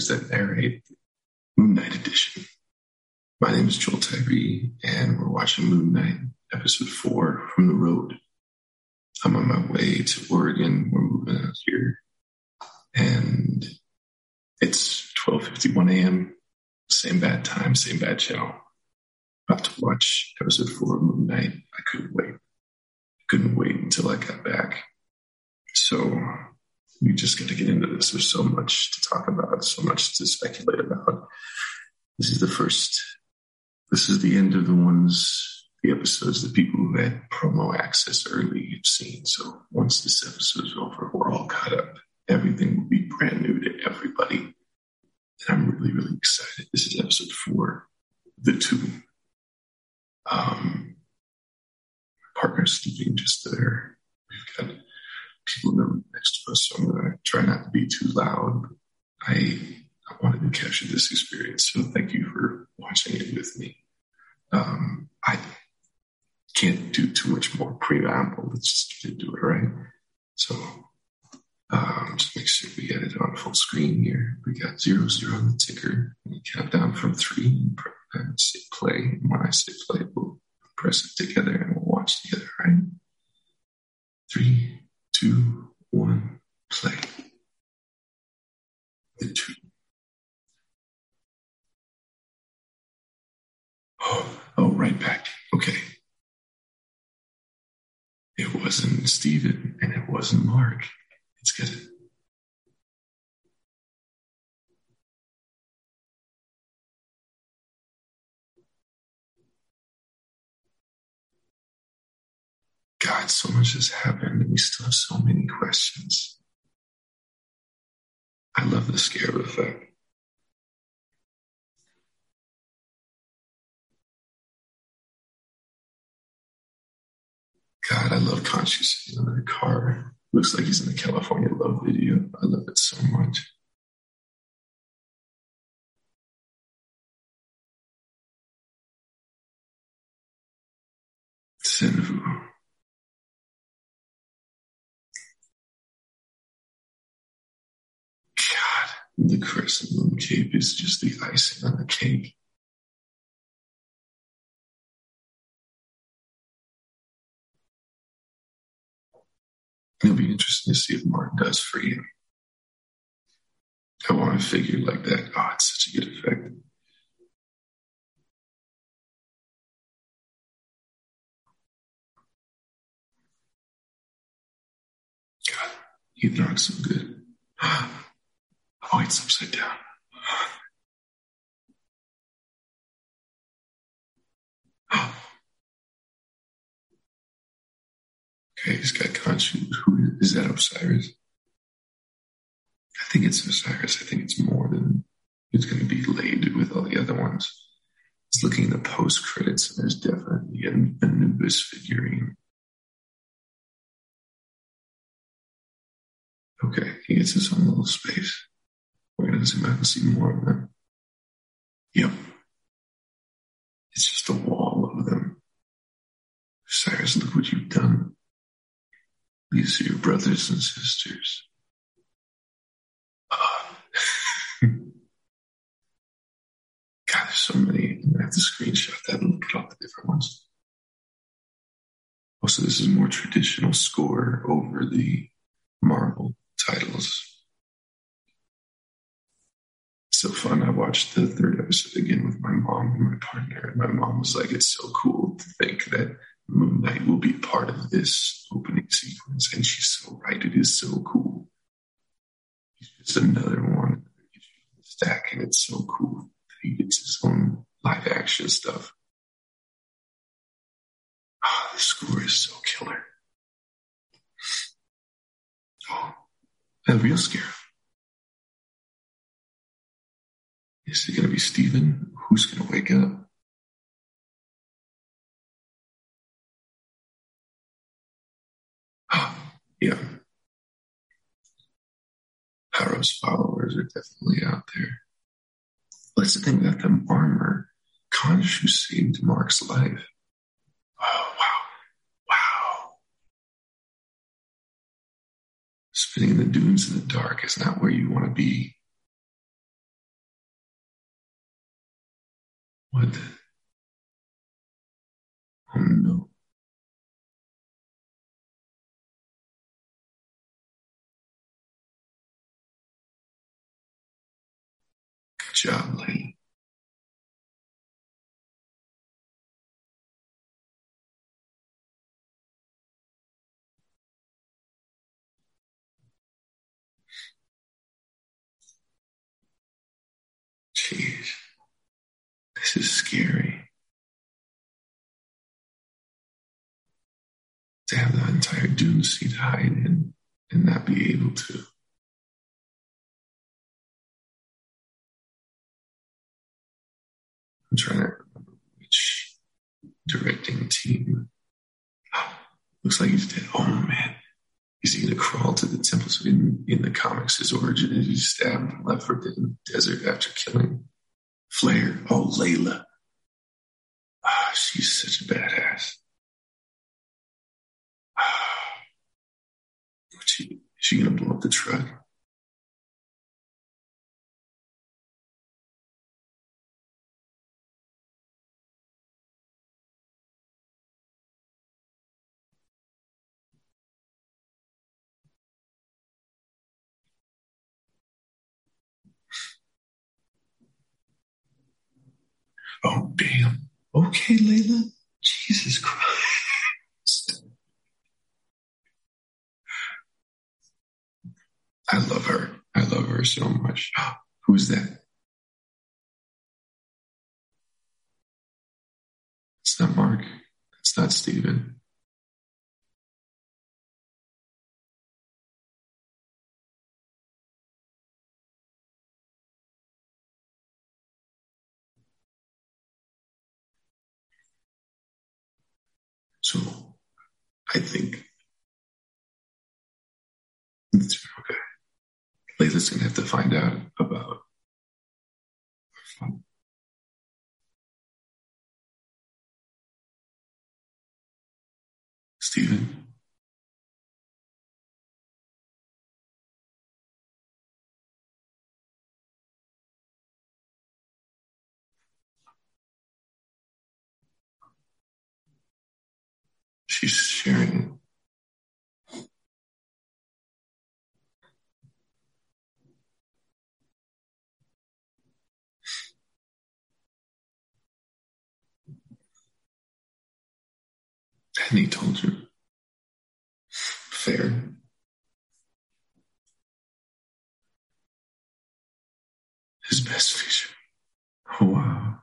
Nerds That Narrate, Moon Knight Edition. My name is Joel Tyree, and we're watching Moon Knight, episode four, From the Road. I'm on my way to Oregon. We're moving out here, and it's 12:51 a.m. Same bad time, same bad channel. About to watch episode four of Moon Knight. I couldn't wait. Couldn't wait until I got back. So we just got to get into this. There's so much to talk about, so much to speculate about. This is the first, this is the end of the ones, the episodes that people who had promo access early have seen. So once this episode is over, we're all caught up. Everything will be brand new to everybody. And I'm really, really excited. This is episode four, The Tomb. Um, partner's sleeping just there. We've got people in the room next to us, so I'm going to try not to be too loud. I, I wanted to capture this experience, so thank you for watching it with me. Um, I can't do too much more preamble. Let's just get into it, right? So, um, just make sure we get it on full screen here. We got zero zero on the ticker. We count down from three and say play. And when I say play, we'll press it together and we'll watch together, right? Three, two, one, play. The two. Oh, oh, right back. Okay. It wasn't Steven and it wasn't Mark. It's good. God, so much has happened and we still have so many questions. I love the scare effect. God, I love sitting in the car. Looks like he's in the California Love video. I love it so much. Senvu. The crescent moon cape is just the icing on the cake. It'll be interesting to see if Martin does for you. I want to figure like that. Oh, it's such a good effect. God, Ethan's so good. Oh, it's upside down. Okay, he's got Khonshu. Who is that? Osiris? I think it's Osiris. I think it's more than it's going to be laid with all the other ones. It's looking at the post credits, and there's definitely an Anubis figurine. Okay, he gets his own little space. We're going to zoom out and see more of them. Yep. It's just a wall of them. Cyrus, look what you've done. These are your brothers and sisters. Oh. God, there's so many. To have to screenshot that and look at all the different ones. Also, this is more traditional score over the Marvel titles so fun. I watched the third episode again with my mom and my partner, and my mom was like, "It's so cool to think that Moon Knight will be part of this opening sequence," and she's so right. It is so cool. He's just another one stack, and it's so cool that he gets his own live action stuff. Oh, the score is so killer. Oh, a real scare. Is er it going to be Steven? Who's going to wake up? yeah. Harrow's followers are definitely out there. Let's think that the armor Khonshu saved Mark's life. Oh, wow. Wow. Spinning in the dunes in the dark is not where you want to be. What? Oh no. Good job, Lane. Is scary. To have the entire dune to hide in and not be able to. I'm trying to remember which directing team. Oh, looks like he's dead. Oh man. Is he gonna crawl to the temple? So in, in the comics, his origin is he stabbed and left for the desert after killing Flare. Oh, Layla. Ah, she's such a badass. Ah, she, she gonna blow up the truck? Oh, damn. Okay, Layla. Jesus Christ. I love her. I love her so much. Who's that? It's not Mark. It's not Steven. I think okay. Layla's gonna have to find out about Steven. She's sharing. And he told her. Fair. His best feature. Oh, wow.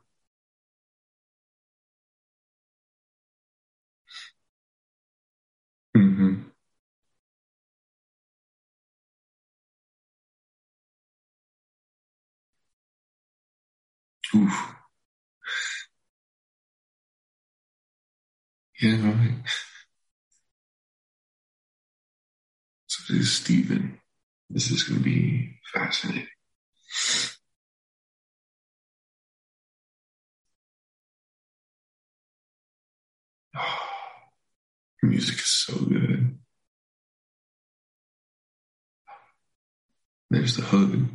Mm-hmm. Oof. Yeah, right. So this is Steven. This is going to be fascinating. Oh, music is so good. There's the hood.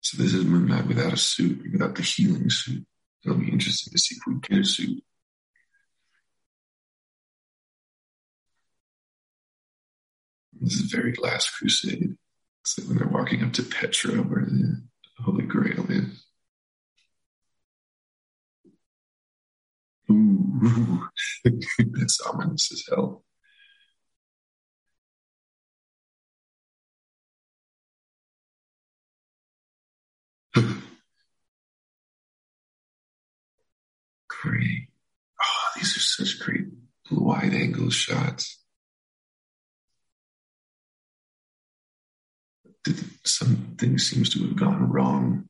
So this is Moon Knight without a suit, without the healing suit. It'll be interesting to see if we get a suit. This is the very Last Crusade. It's like when they're walking up to Petra, where the Holy Grail Ooh, that's ominous as hell. great. Oh, these are such great wide angle shots. Something seems to have gone wrong.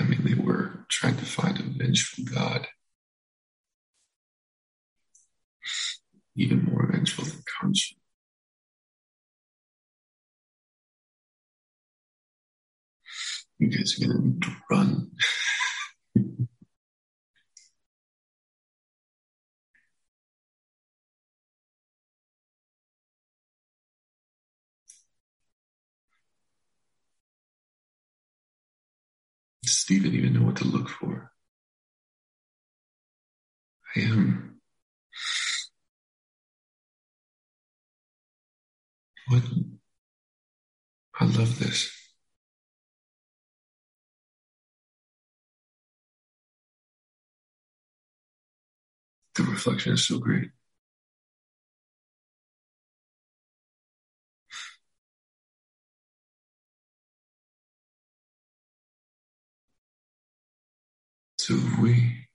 I mean, they were trying to find a vengeful God. Even more vengeful than Khonshu. You guys are gonna need to run. Steven even know what to look for? I am. What? I love this. The reflection is so great. So we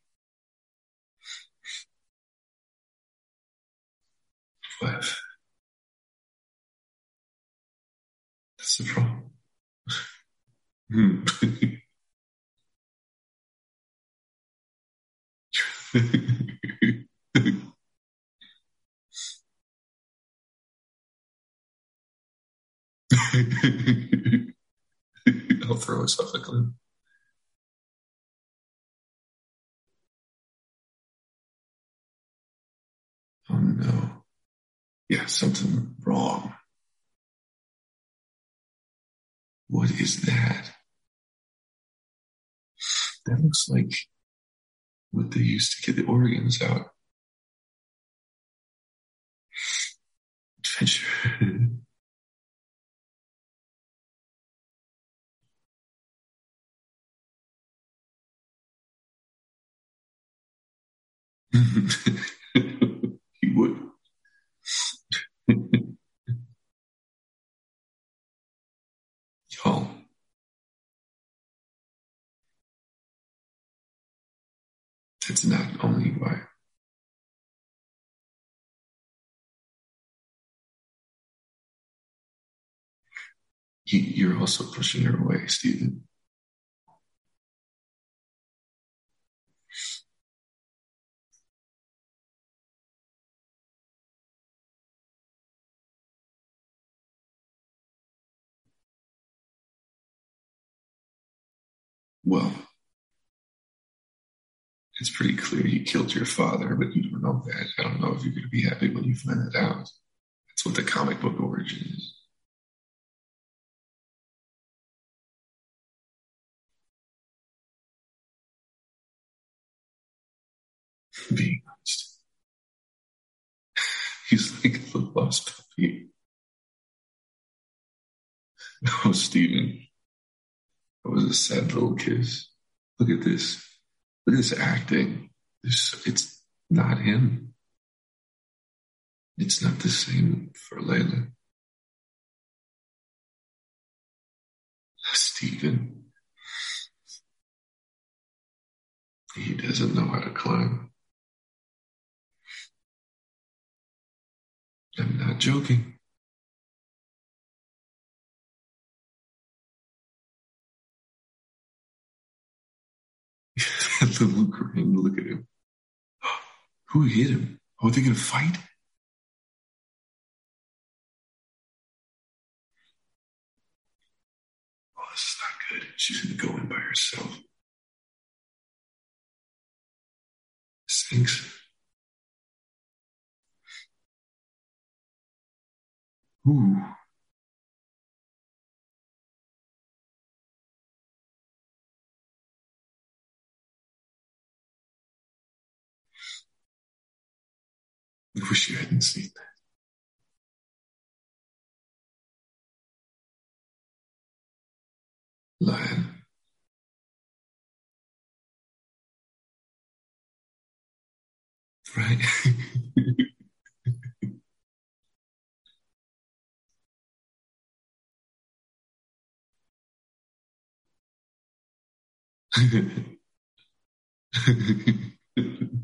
five. That's the problem. Hmm. I'll throw us off the cliff. Oh no. Yeah, something wrong. What is that? That looks like what they used to get the organs out. Adventure. he would. Y'all. That's not only why. You're also pushing her away, Steven. Well, it's pretty clear you killed your father, but you don't know that. I don't know if you're going to be happy when you find that out. That's what the comic book origin is. Being honest. He's like the lost puppy. Oh, Steven. That was a sad little kiss. Look at this. Look at this acting. It's not him. It's not the same for Layla. Steven. He doesn't know how to climb. I'm not joking. The look around, look at him. Who hit him? Oh, they gonna fight? Oh, this is not good. She's gonna go in by herself. Stinks. Ooh. Wish you hadn't seen that. Lion. Right?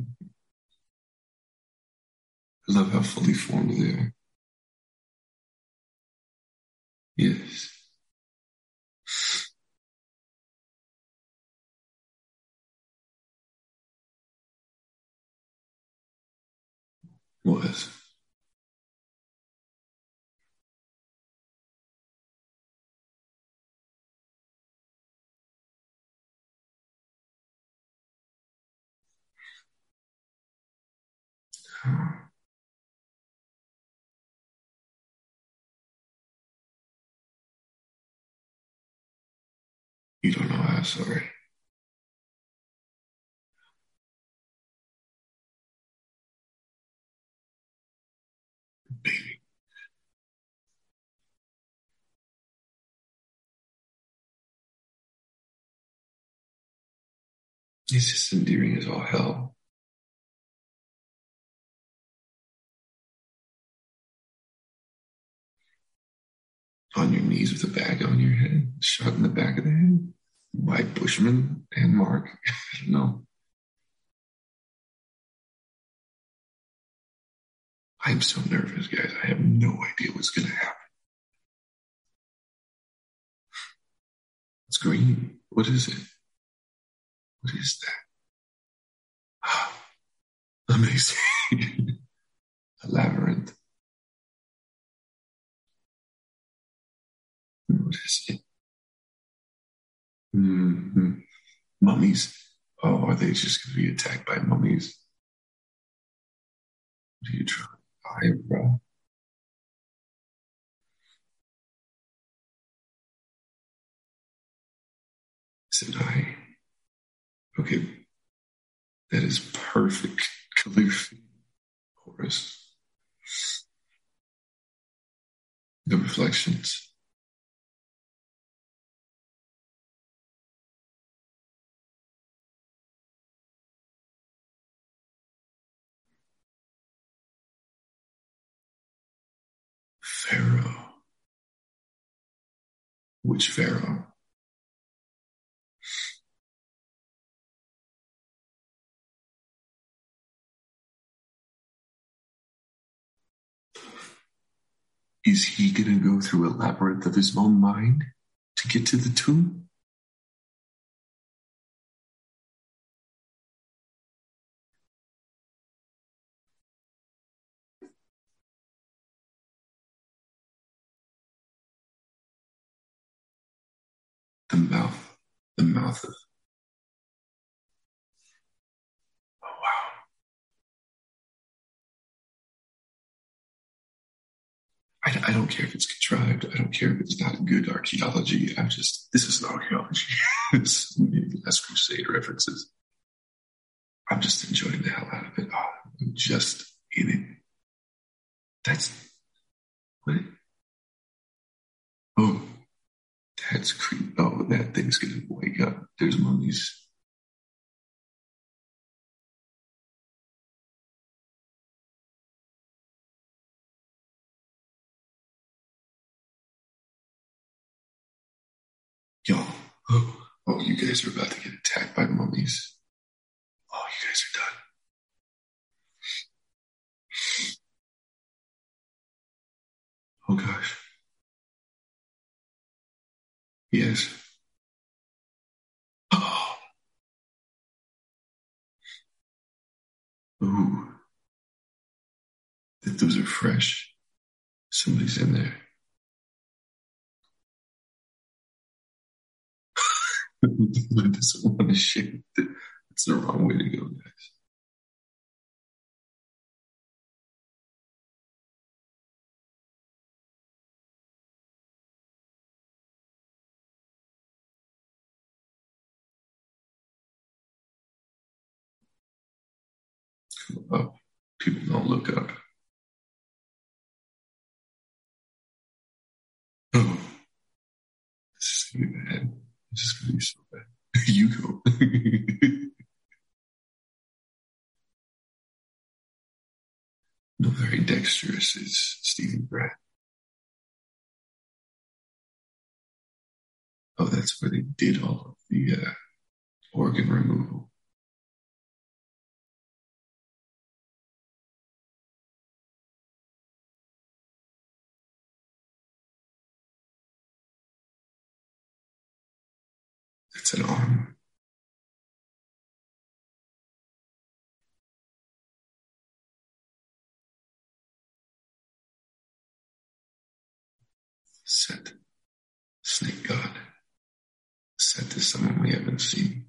Love how fully formed they are. Yes. Was. You don't know how sorry. Baby. It's just endearing as all hell. On your knees with a bag on your head, shot in the back of the head by Bushman and Mark. I don't know. I'm so nervous, guys. I have no idea what's going to happen. It's green. What is it? What is that? Amazing. A labyrinth. Is? Mm-hmm. Mummies. Oh, are they just going to be attacked by mummies? What are you trying? Eyebrow. Said I. Okay. That is perfect calligraphy. Chorus. The reflections. Pharaoh. Which Pharaoh? Is he going to go through a labyrinth of his own mind to get to the tomb? The mouth, the mouth of. Oh, wow. I, I don't care if it's contrived. I don't care if it's not good archaeology. I'm just, this is an archaeology. it's maybe Last Crusade references. I'm just enjoying the hell out of it. Oh, I'm just in it. That's what? Oh, that's creep. Oh, that thing's gonna wake up. There's mummies. Yo, oh, oh, you guys are about to get attacked by mummies. Oh, you guys are done. Oh gosh. Yes. Oh. Ooh. That those are fresh. Somebody's in there. I doesn't want to shake. That's the wrong way to go, guys. Up. People don't look up. Oh, this is gonna be bad. This is gonna be so bad. you go. no, very dexterous is Steven Pratt. Oh, that's where they did all of the uh, organ removal. Arm. Set. Snake God. Set to someone we haven't seen.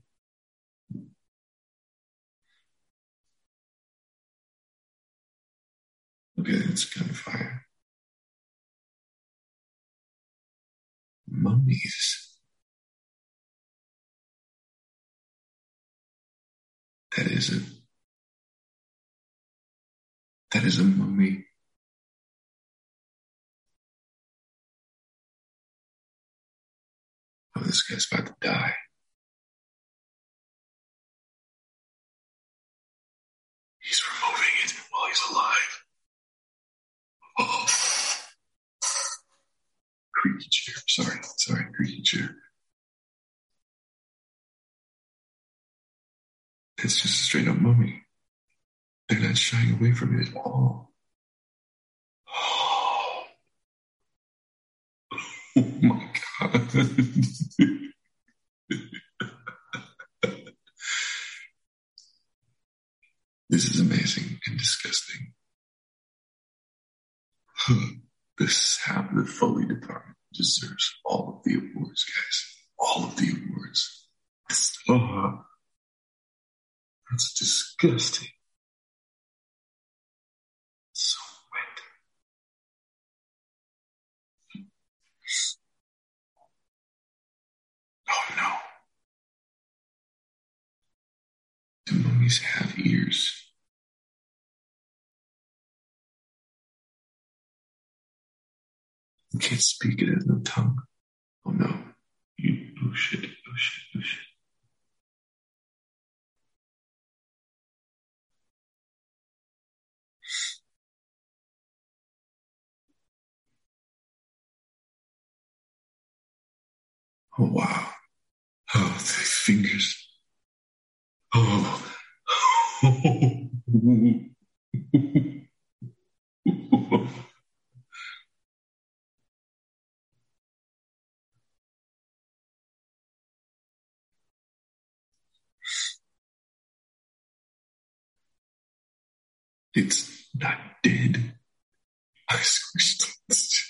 Okay, it's gunfire. Mummies. that is a that is a mummy Oh, this guy's about to die. He's removing it while he's alive. Oh. Creaky chair. Sorry, sorry, creaky chair. It's just a straight up mummy. They're not shying away from it at all. Oh, my God. this is amazing and disgusting. the sound, the Foley department deserves all of the awards, guys. All of the awards. Oh, that's disgusting. So wet. Oh no. Do mummies have ears? You can't speak, it has no tongue. Oh no. You, oh shit, oh shit, oh shit. Oh wow. Oh, the fingers. Oh. It's not dead. I squished it.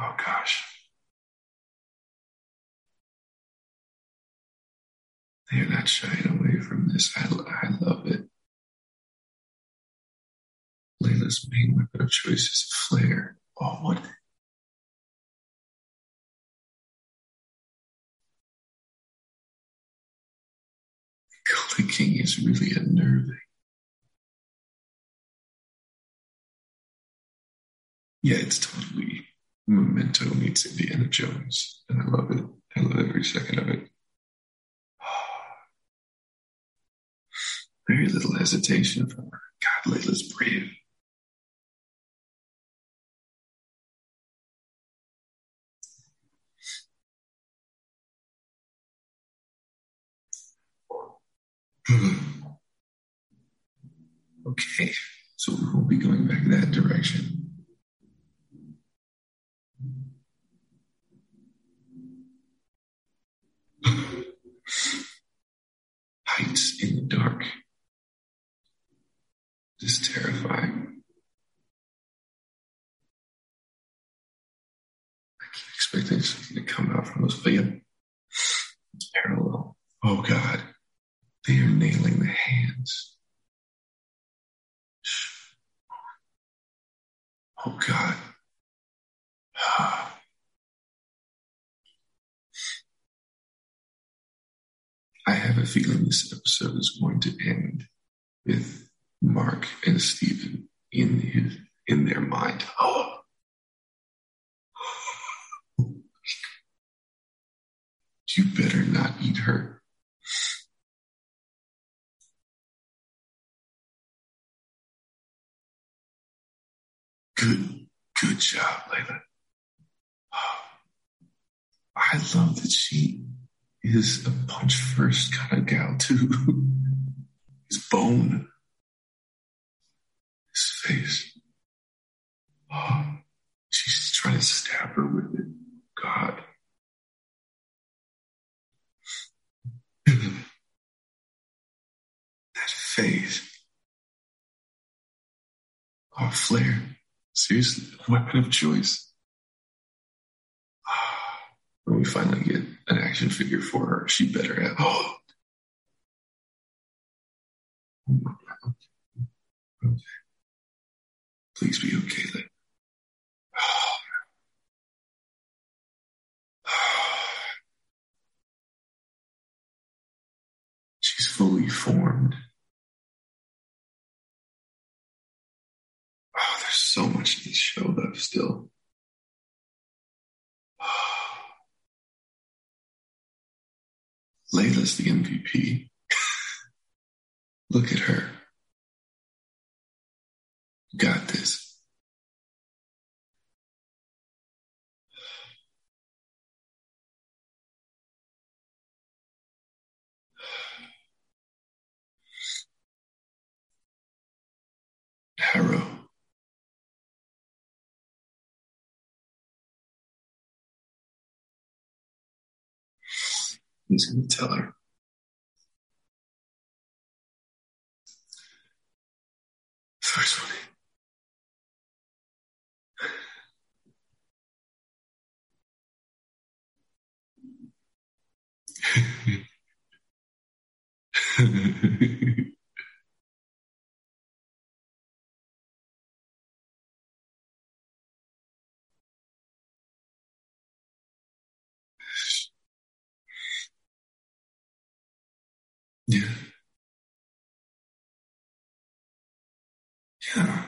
Oh gosh. They're not shying away from this. I, I love it. Layla's main weapon of choice is flare. Oh, what? Clicking is really unnerving. Yeah, it's totally Memento meets Indiana Jones, and I love it. I love every second of it. Very little hesitation from her. God, Layla's brave. okay, so we won't be going back that direction. Heights in the dark. Just terrifying. I keep expecting something to come out from but yeah, it's parallel. Oh God, they are nailing the hands. Oh God. Ah. I have a feeling this episode is going to end with Mark and Steven in his in their mind. Oh. You better not eat her. Good, good job, Layla. I love that she is a punch first kind of gal too. His bone, his face. Oh, she's trying to stab her with it. God. that face. Oh, flare. Seriously, weapon of choice. When we finally get an action figure for her, she better have. Oh. Please be okay. Like, She's fully formed. Oh, there's so much to show left still. Layla's the MVP. Look at her. Got this. Harrow. He's going to tell her. First one. yeah. Yeah.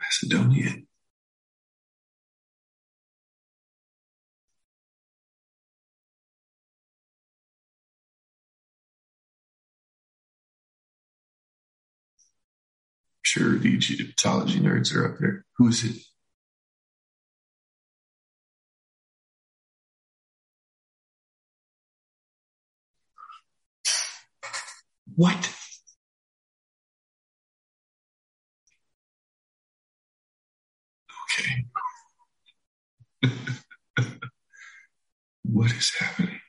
Macedonia. Sure, the Egyptology nerds are up there. Who is it? What? Okay. what is happening?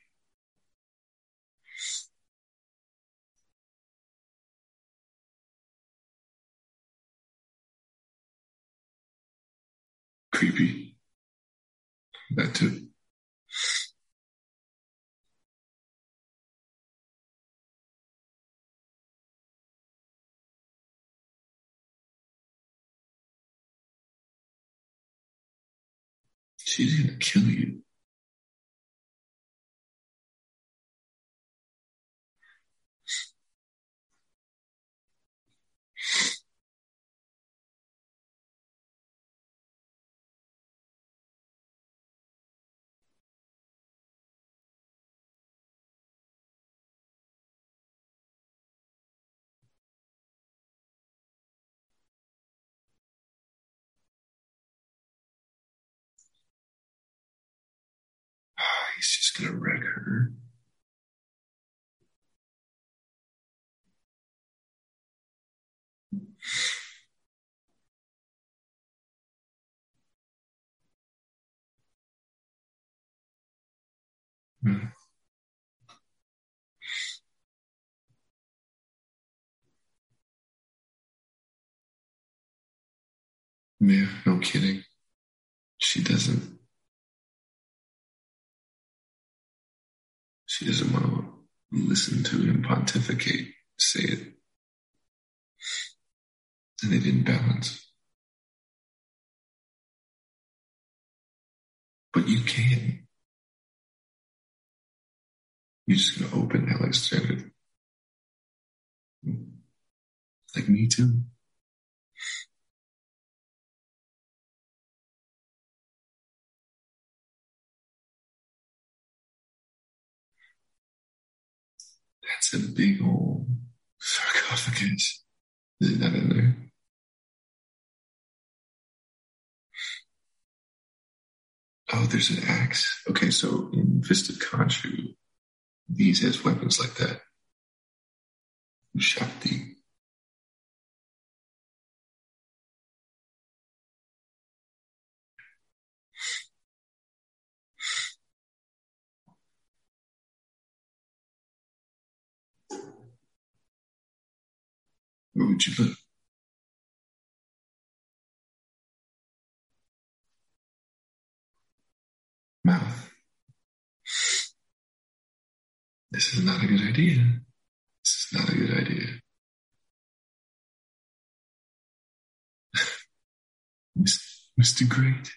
Creepy. That too. She's gonna kill you. He's just gonna wreck her. Hmm. Yeah, no kidding. She doesn't. She doesn't want to listen to him pontificate, say it. And they didn't balance. But you can. You're just going to open Alexander. Like me too. That's a big old sarcophagus. Is it not in? Oh, there's an axe. Okay, so in Fist of Khonshu, these has weapons like that. Shakti. Where would you live? Mouth. This is not a good idea. This is not a good idea. Mr. Great.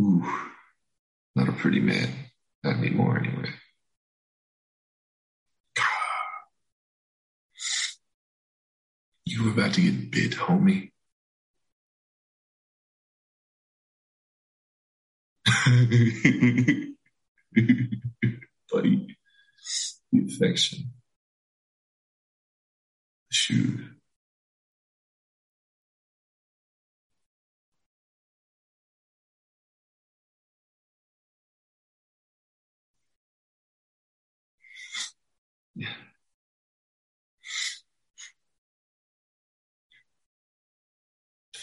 Ooh, not a pretty man. Not anymore, anyway. You were about to get bit, homie. Buddy, the affection, the shoe.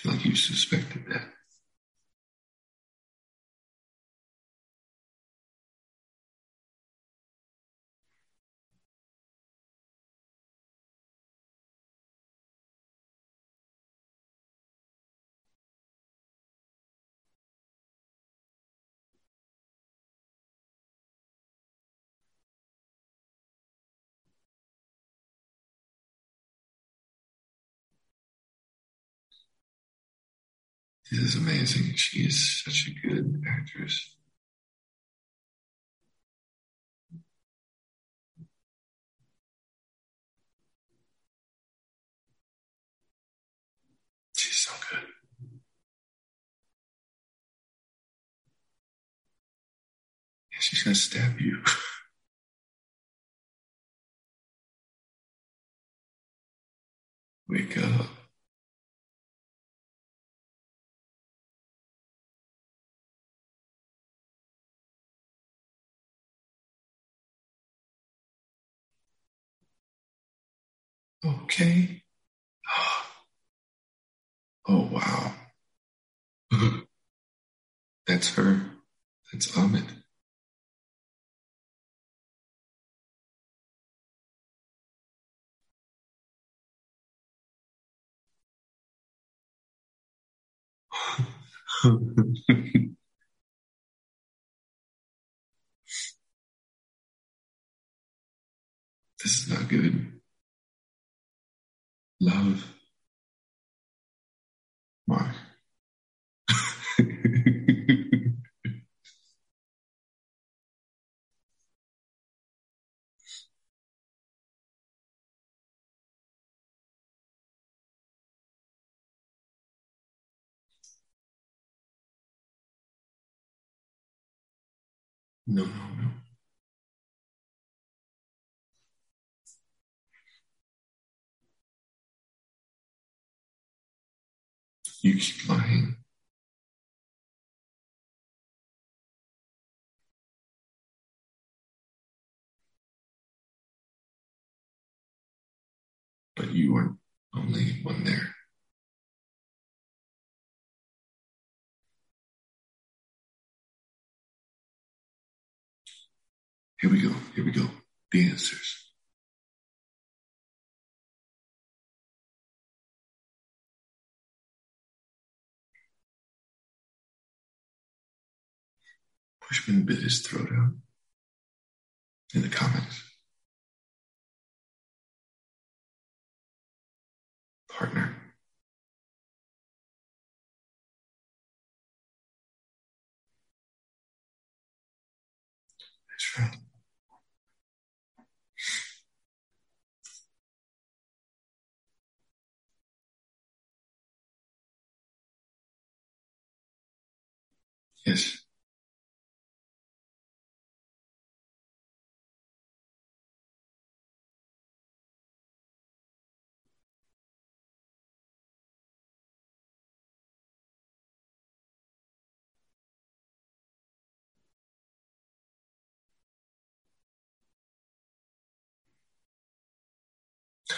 I feel like you suspected that. This is amazing. She is such a good actress. She's so good. She's gonna stab you. Wake up. Okay. Oh, wow. That's her. That's Ahmed. this is not good. Love. Mark. no, no, no. You keep lying. But you weren't only one there. Here we go. Here we go. The answers. Bushman bit his throat out in the comments. Partner. That's right. Yes.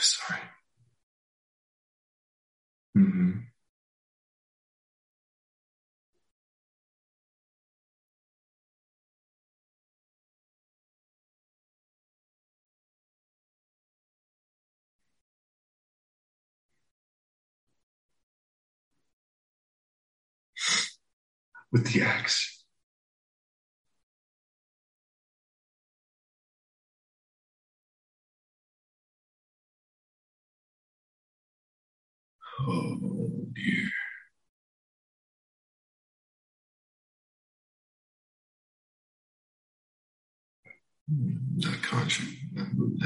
Sorry. Mm-hmm. With the axe. Oh dear. Not Khonshu, not Moon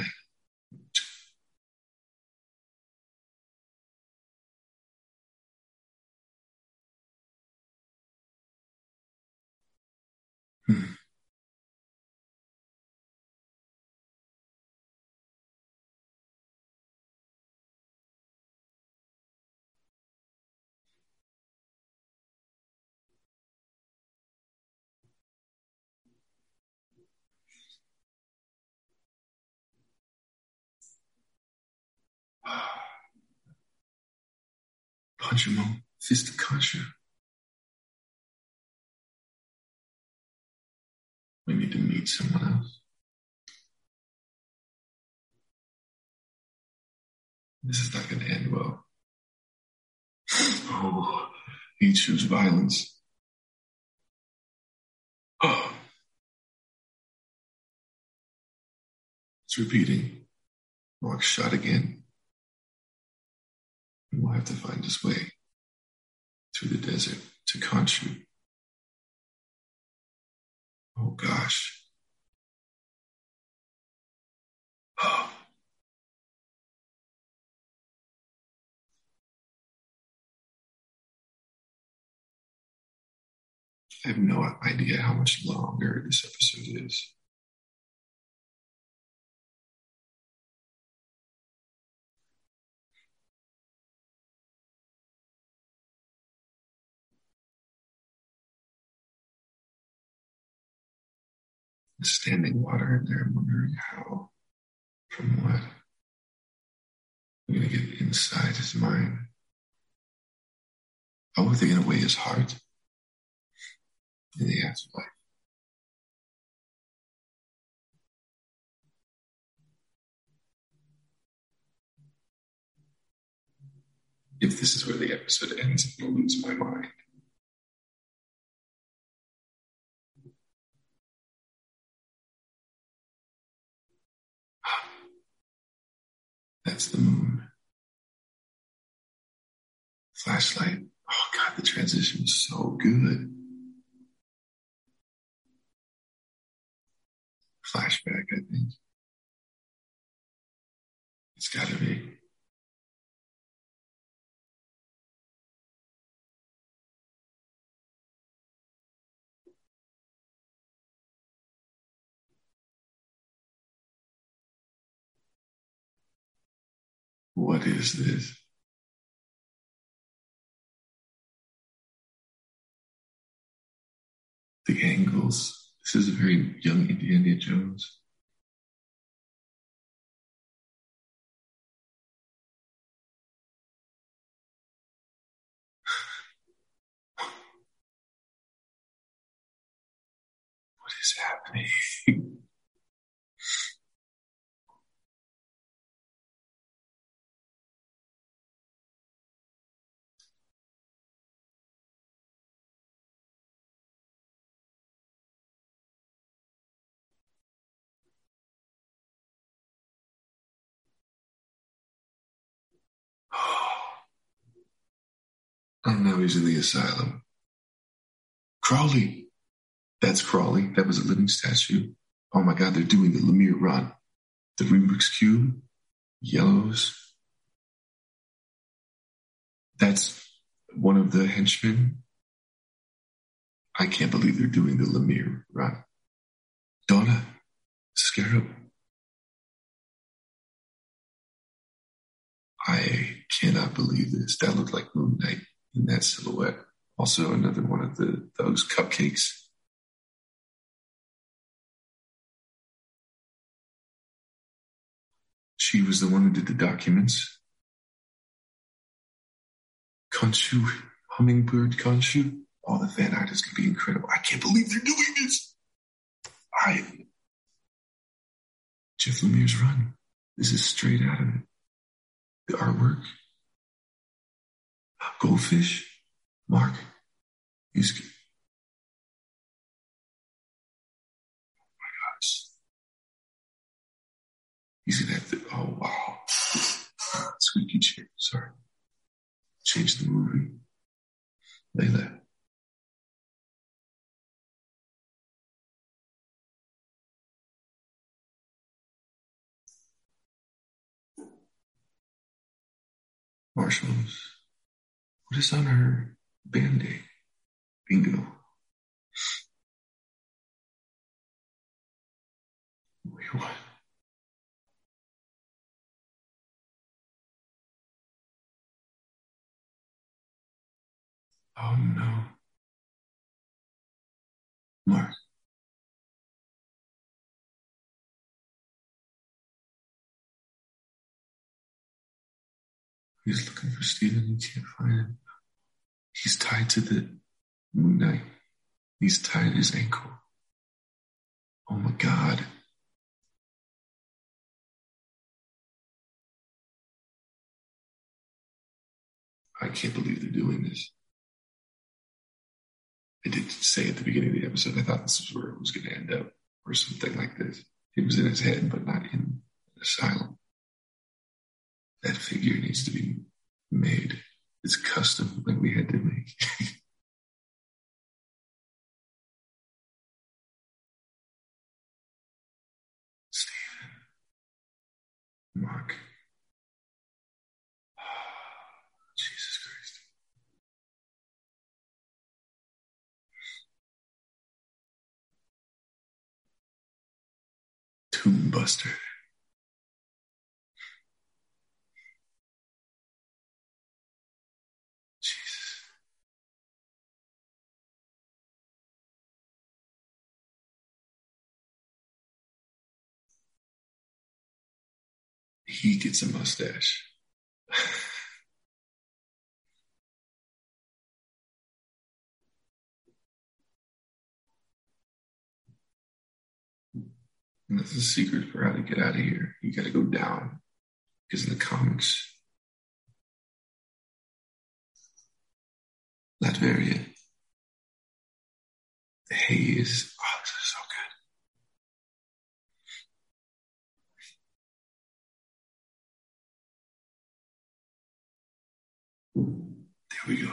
Fist of Khonshu. We need to meet someone else. This is not going to end well. Oh, he chooses violence. Oh. It's repeating. Mark shot again. And we'll have to find his way through the desert to Khonshu. Oh gosh. Oh. I have no idea how much longer this episode is. Standing water in there. I'm wondering how, from what. I'm going to get inside his mind. Oh, how are they going to weigh his heart in the afterlife? If this is where the episode ends, to lose my mind. That's the moon. Flashlight. Oh God, the transition is so good. Flashback, I think. It's gotta be. What is this? The angles. This is a very young Indiana Jones. what is happening? And now he's in the asylum. Crawley. That's Crawley. That was a living statue. Oh my God, they're doing the Lemire run. The Rubik's Cube, yellows. That's one of the henchmen. I can't believe they're doing the Lemire run. Donna, Scarab. I cannot believe this. That looked like Moon Knight in that silhouette. Also, another one of the those cupcakes. She was the one who did the documents. Khonshu, hummingbird Khonshu. All the fan art is going to be incredible. I can't believe they're doing this. I, Jeff Lemire's run. This is straight out of it. The artwork, goldfish Mark. He's. Oh my gosh. He's gonna have to oh wow. Squeaky chair, sorry. Change the movie. Layla. marshmallows. What is on her band-aid? Bingo. Wait, what? Oh no. He's looking for Steven. He can't find him. He's tied to the Moon Knight. He's tied his ankle. Oh my God. I can't believe they're doing this. I did say at the beginning of the episode, I thought this was where it was going to end up, or something like this. It was in his head, but not in an asylum. That figure needs to be made. It's custom, like we had to make. Steven. Mark. Jesus Christ. Tomb Buster. He gets a mustache. And that's the secret for how to get out of here. You got to go down. Because in the comics, Latveria. Oh, is so There we go.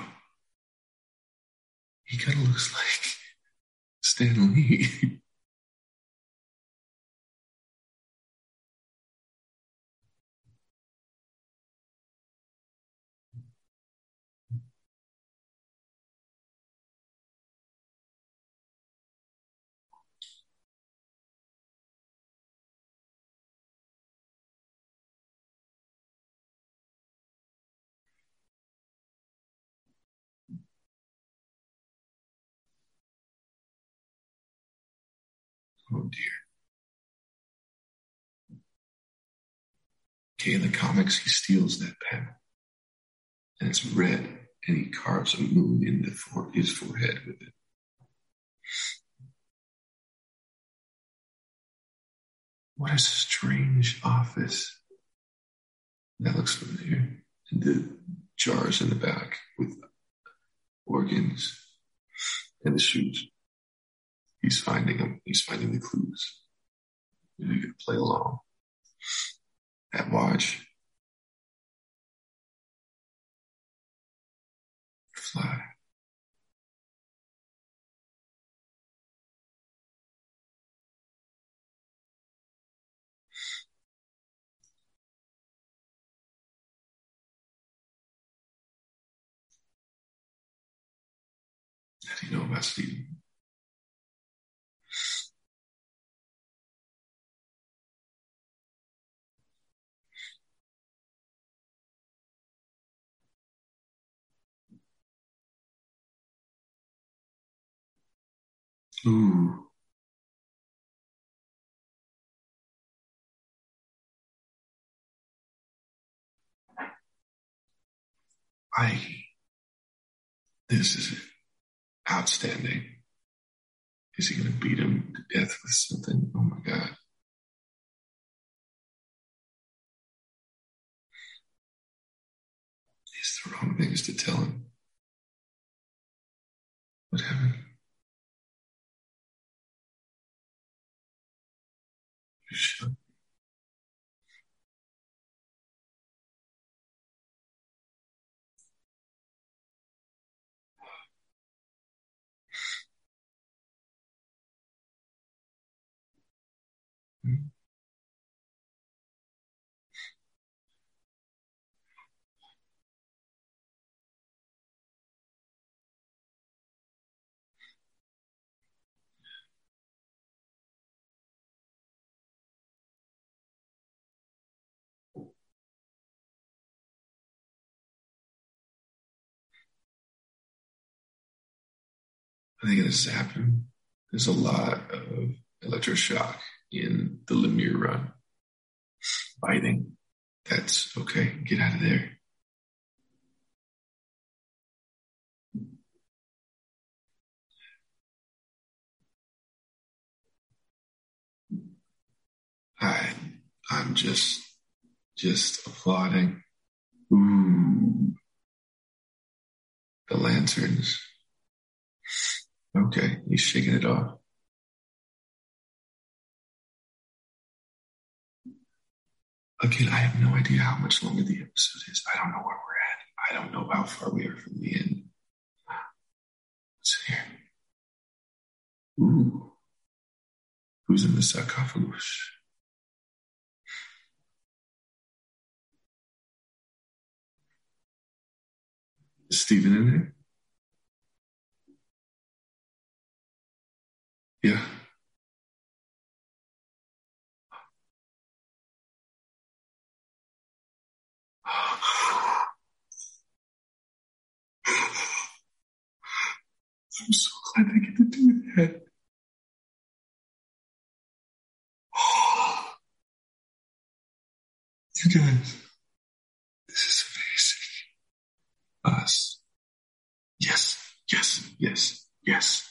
He kind of looks like Stan Lee. Oh dear. Okay, in the comics, he steals that pen. And it's red, and he carves a moon into for his forehead with it. What a strange office. That looks familiar. And the jars in the back with organs and the shoes. He's finding them. He's finding the clues. You, can play along. That watch. Fly. How do you know about Steven? Ooh. I, this is outstanding. Is he going to beat him to death with something? Oh my God. These the wrong things to tell him. What happened? 是。嗯。Are think to zap him? There's a lot of electroshock in the Lemire run. Biting. That's okay. Get out of there. I, I'm just, just applauding. Ooh. The lanterns. Okay, he's shaking it off. Again, I have no idea how much longer the episode is. I don't know where we're at. I don't know how far we are from the end. What's here? Ooh. Who's in the sarcophagus? Is Steven in there? Yeah. I'm so glad I get to do that. You guys, this is amazing. Us. Yes, yes, yes, yes.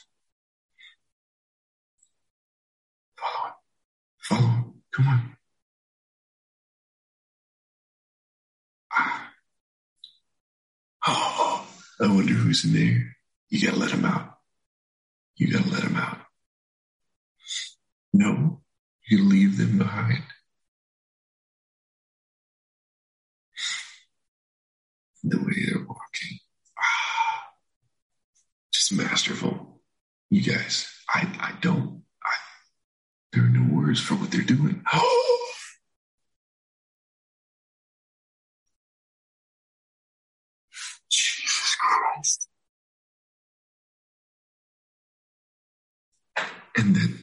Follow him. Come on. Ah. Oh, I wonder who's in there. You gotta let him out. You gotta let him out. No, you leave them behind. The way they're walking. Ah, just masterful. You guys, I, I don't, there are no words for what they're doing. Jesus Christ. And then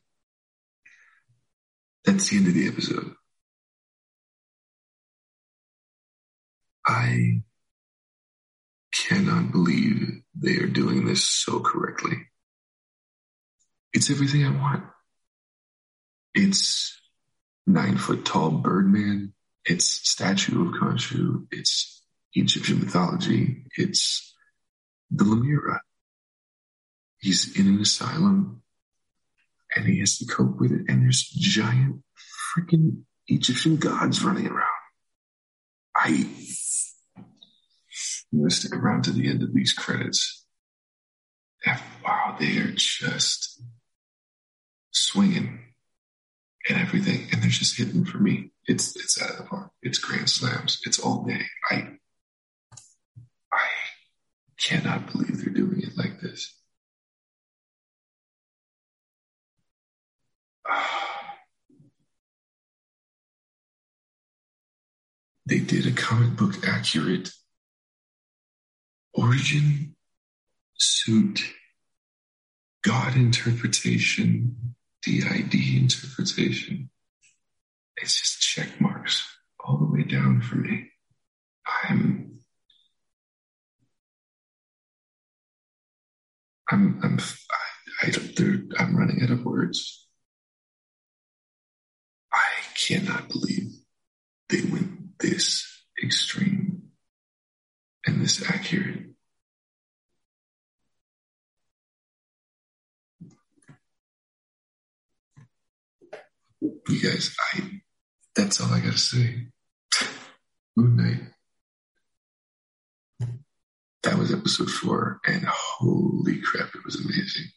that's the end of the episode. I cannot believe they are doing this so correctly. It's everything I want. It's nine foot tall Birdman. It's statue of Khonshu. It's Egyptian mythology. It's the Lemire. He's in an asylum and he has to cope with it. And there's giant freaking Egyptian gods running around. I, I'm to stick around to the end of these credits. Wow, they are just swinging and everything. And they're just hitting for me. It's, it's out of the park. It's grand slams. It's all day. I, I cannot believe they're doing it like this. they did a comic book accurate origin suit God interpretation, DID interpretation. It's just check marks all the way down for me. I'm, I'm, I'm, I, I, I'm running out of words. I cannot believe they went this extreme and this accurate. You guys, I, that's all I gotta say. Moon. That was episode four, and holy crap, it was amazing.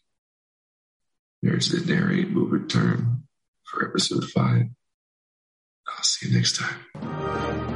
Nerds that narrate will return for episode five. I'll see you next time.